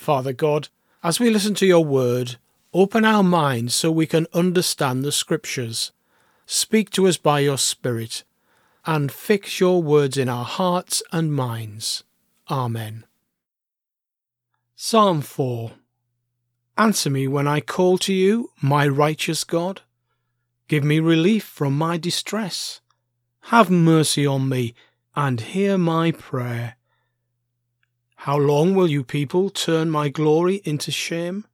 Father God, as we listen to your word, open our minds so we can understand the scriptures. Speak to us by your Spirit, and fix your words in our hearts and minds. Amen. Psalm 4 Answer me when I call to you, my righteous God. Give me relief from my distress. Have mercy on me, and hear my prayer. How long will you people turn my glory into shame?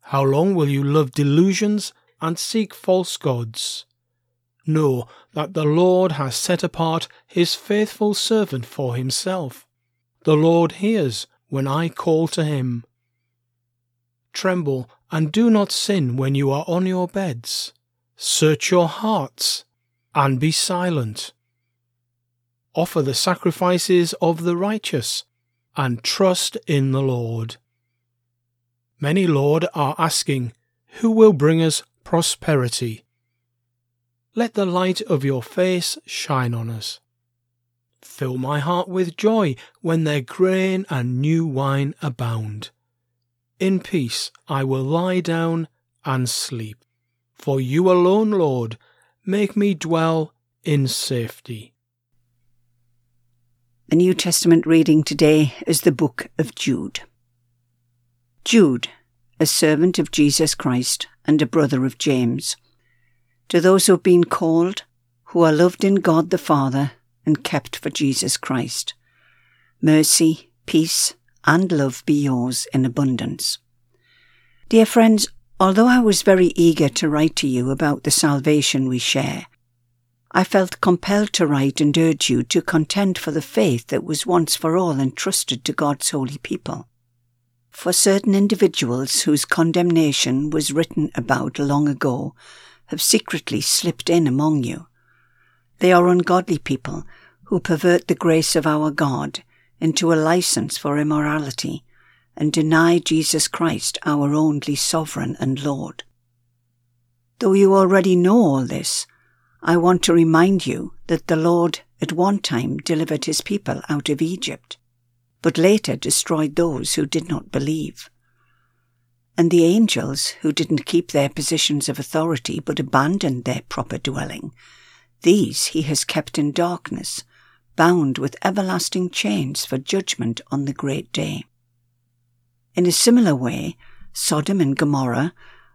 How long will you love delusions and seek false gods? Know that the Lord has set apart his faithful servant for himself. The Lord hears when I call to him. Tremble and do not sin when you are on your beds. Search your hearts and be silent. Offer the sacrifices of the righteous and trust in the Lord. Many, Lord, are asking, Who will bring us prosperity? Let the light of your face shine on us. Fill my heart with joy when their grain and new wine abound. In peace I will lie down and sleep. For you alone, Lord, make me dwell in safety. The New Testament reading today is the book of Jude. Jude, a servant of Jesus Christ and a brother of James, to those who have been called, who are loved in God the Father and kept for Jesus Christ, mercy, peace, and love be yours in abundance. Dear friends, although I was very eager to write to you about the salvation we share, I felt compelled to write and urge you to contend for the faith that was once for all entrusted to God's holy people. For certain individuals whose condemnation was written about long ago have secretly slipped in among you. They are ungodly people who pervert the grace of our God into a license for immorality and deny Jesus Christ our only sovereign and Lord. Though you already know all this, I want to remind you that the Lord at one time delivered his people out of Egypt, but later destroyed those who did not believe. And the angels who didn't keep their positions of authority but abandoned their proper dwelling, these he has kept in darkness, bound with everlasting chains for judgment on the great day. In a similar way, Sodom and Gomorrah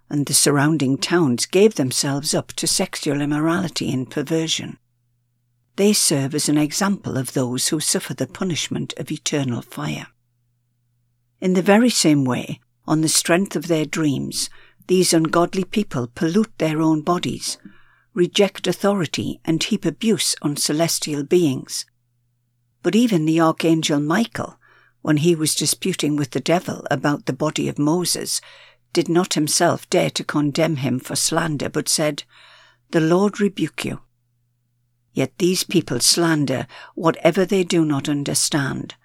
and the surrounding towns gave themselves up to sexual immorality and perversion. They serve as an example of those who suffer the punishment of eternal fire. In the very same way, on the strength of their dreams, these ungodly people pollute their own bodies, reject authority, and heap abuse on celestial beings. But even the archangel Michael, when he was disputing with the devil about the body of Moses, did not himself dare to condemn him for slander, but said, The Lord rebuke you. Yet these people slander whatever they do not understand,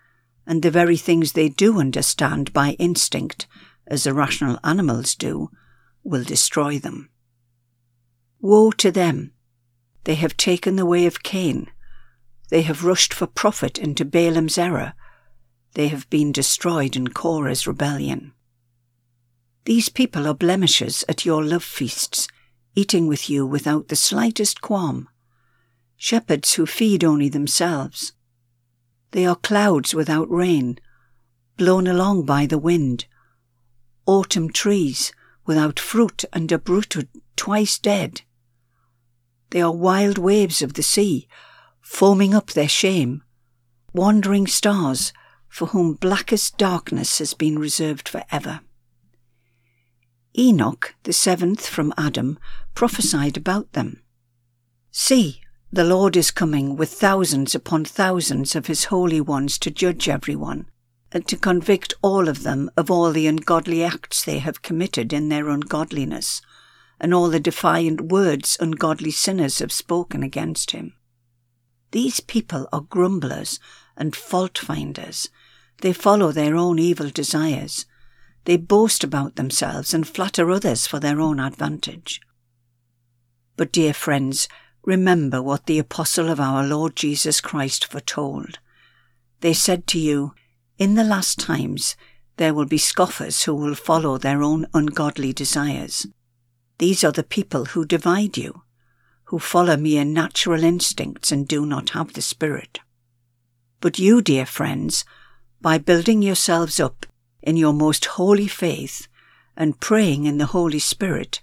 and the very things they do understand by instinct, as irrational animals do, will destroy them. Woe to them! They have taken the way of Cain. They have rushed for profit into Balaam's error. They have been destroyed in Korah's rebellion. These people are blemishes at your love feasts, eating with you without the slightest qualm. Shepherds who feed only themselves. They are clouds without rain, blown along by the wind. Autumn trees without fruit and uprooted, twice dead. They are wild waves of the sea, foaming up their shame, wandering stars for whom blackest darkness has been reserved for ever. Enoch, the seventh from Adam, prophesied about them. See, the Lord is coming with thousands upon thousands of his holy ones to judge everyone, and to convict all of them of all the ungodly acts they have committed in their ungodliness, and all the defiant words ungodly sinners have spoken against him. These people are grumblers and fault finders. They follow their own evil desires. They boast about themselves and flatter others for their own advantage. But, dear friends, remember what the apostle of our Lord Jesus Christ foretold. They said to you, In the last times there will be scoffers who will follow their own ungodly desires. These are the people who divide you, who follow mere natural instincts and do not have the Spirit. But you, dear friends, by building yourselves up in your most holy faith and praying in the Holy Spirit,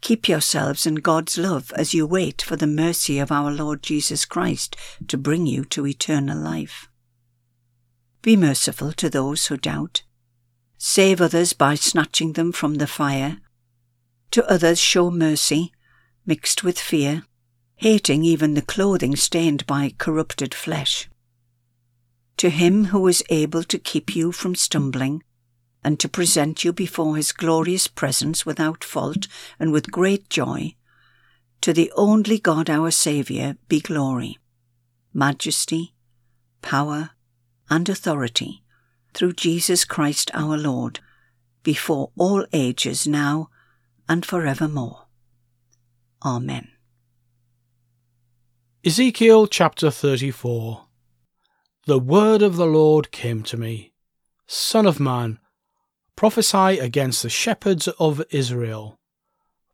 keep yourselves in God's love as you wait for the mercy of our Lord Jesus Christ to bring you to eternal life. Be merciful to those who doubt. Save others by snatching them from the fire. To others show mercy, mixed with fear, hating even the clothing stained by corrupted flesh to him who is able to keep you from stumbling, and to present you before his glorious presence without fault and with great joy, to the only God our Saviour be glory, majesty, power, and authority, through Jesus Christ our Lord, before all ages now and forevermore. Amen. Ezekiel chapter 34 the word of the Lord came to me Son of man, prophesy against the shepherds of Israel.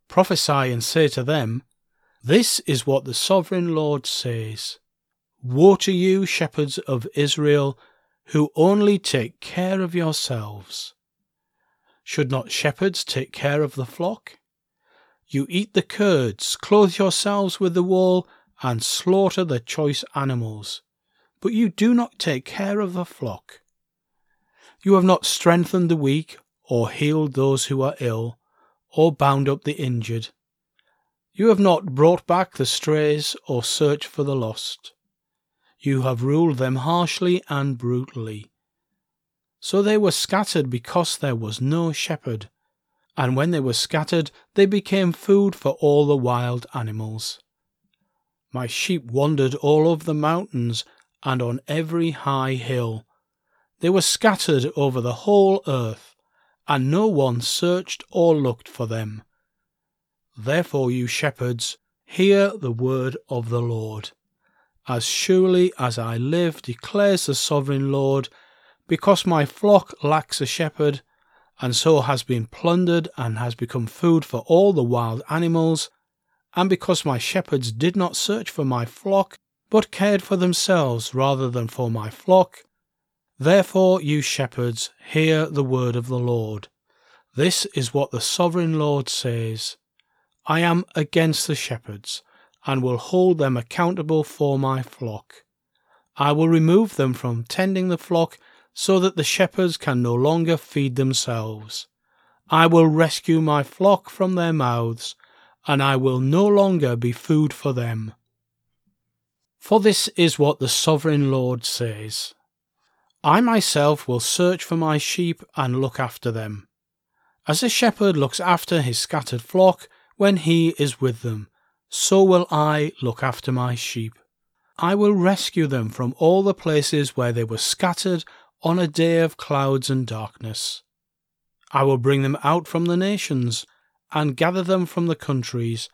Prophesy and say to them, This is what the sovereign Lord says Woe to you, shepherds of Israel, who only take care of yourselves. Should not shepherds take care of the flock? You eat the curds, clothe yourselves with the wool, and slaughter the choice animals but you do not take care of the flock. You have not strengthened the weak, or healed those who are ill, or bound up the injured. You have not brought back the strays, or searched for the lost. You have ruled them harshly and brutally. So they were scattered because there was no shepherd, and when they were scattered, they became food for all the wild animals. My sheep wandered all over the mountains and on every high hill. They were scattered over the whole earth, and no one searched or looked for them. Therefore, you shepherds, hear the word of the Lord. As surely as I live, declares the sovereign Lord, because my flock lacks a shepherd, and so has been plundered and has become food for all the wild animals, and because my shepherds did not search for my flock, but cared for themselves rather than for my flock. Therefore, you shepherds, hear the word of the Lord. This is what the sovereign Lord says I am against the shepherds, and will hold them accountable for my flock. I will remove them from tending the flock so that the shepherds can no longer feed themselves. I will rescue my flock from their mouths, and I will no longer be food for them. For this is what the sovereign Lord says I myself will search for my sheep and look after them. As a shepherd looks after his scattered flock when he is with them, so will I look after my sheep. I will rescue them from all the places where they were scattered on a day of clouds and darkness. I will bring them out from the nations and gather them from the countries,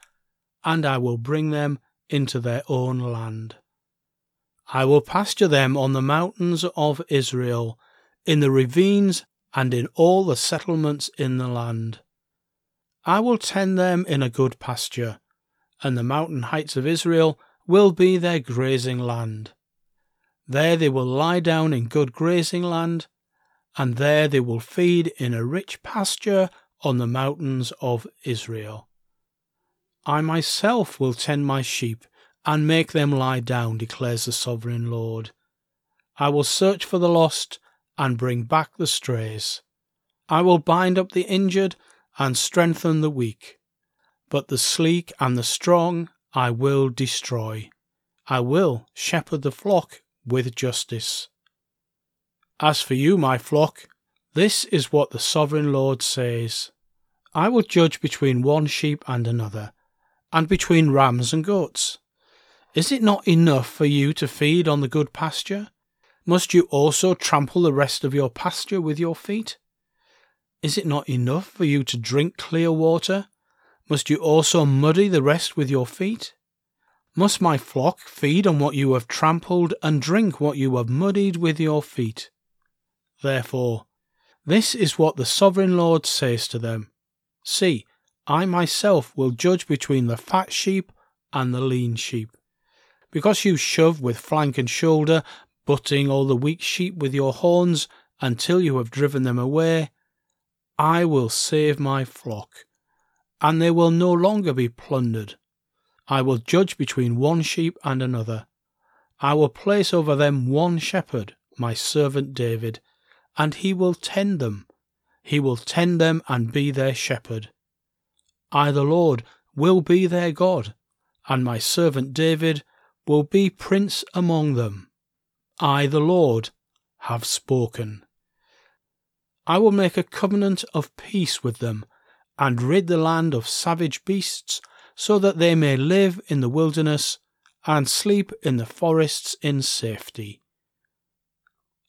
and I will bring them into their own land. I will pasture them on the mountains of Israel, in the ravines, and in all the settlements in the land. I will tend them in a good pasture, and the mountain heights of Israel will be their grazing land. There they will lie down in good grazing land, and there they will feed in a rich pasture on the mountains of Israel. I myself will tend my sheep and make them lie down, declares the sovereign Lord. I will search for the lost and bring back the strays. I will bind up the injured and strengthen the weak. But the sleek and the strong I will destroy. I will shepherd the flock with justice. As for you, my flock, this is what the sovereign Lord says I will judge between one sheep and another, and between rams and goats. Is it not enough for you to feed on the good pasture? Must you also trample the rest of your pasture with your feet? Is it not enough for you to drink clear water? Must you also muddy the rest with your feet? Must my flock feed on what you have trampled and drink what you have muddied with your feet? Therefore, this is what the sovereign Lord says to them See, I myself will judge between the fat sheep and the lean sheep. Because you shove with flank and shoulder butting all the weak sheep with your horns until you have driven them away, I will save my flock, and they will no longer be plundered. I will judge between one sheep and another. I will place over them one shepherd, my servant David, and he will tend them. He will tend them and be their shepherd. I, the Lord, will be their God, and my servant David will be prince among them. I, the Lord, have spoken. I will make a covenant of peace with them, and rid the land of savage beasts, so that they may live in the wilderness and sleep in the forests in safety.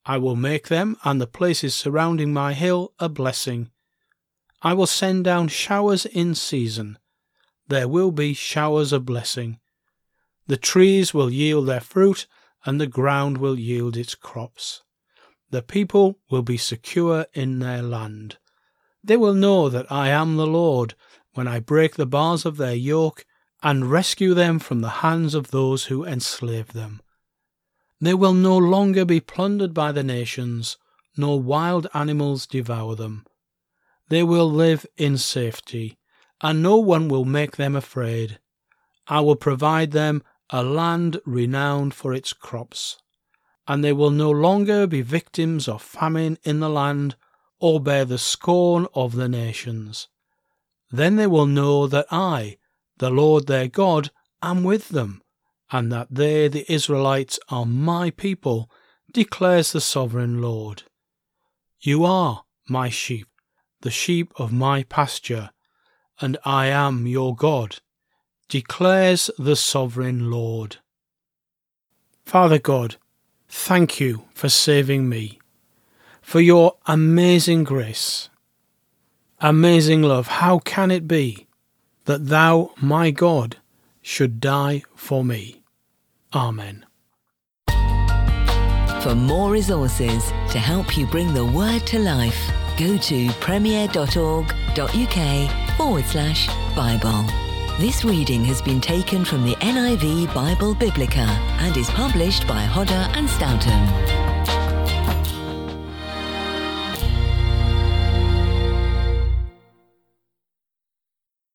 I will make them and the places surrounding my hill a blessing. I will send down showers in season. There will be showers of blessing. The trees will yield their fruit, and the ground will yield its crops. The people will be secure in their land. They will know that I am the Lord when I break the bars of their yoke and rescue them from the hands of those who enslave them. They will no longer be plundered by the nations, nor wild animals devour them. They will live in safety, and no one will make them afraid. I will provide them a land renowned for its crops, and they will no longer be victims of famine in the land or bear the scorn of the nations. Then they will know that I, the Lord their God, am with them, and that they, the Israelites, are my people, declares the sovereign Lord. You are my sheep, the sheep of my pasture, and I am your God declares the sovereign Lord. Father God, thank you for saving me, for your amazing grace, amazing love. How can it be that thou, my God, should die for me? Amen. For more resources to help you bring the word to life, go to premier.org.uk forward slash Bible. This reading has been taken from the NIV Bible Biblica and is published by Hodder and Stoughton.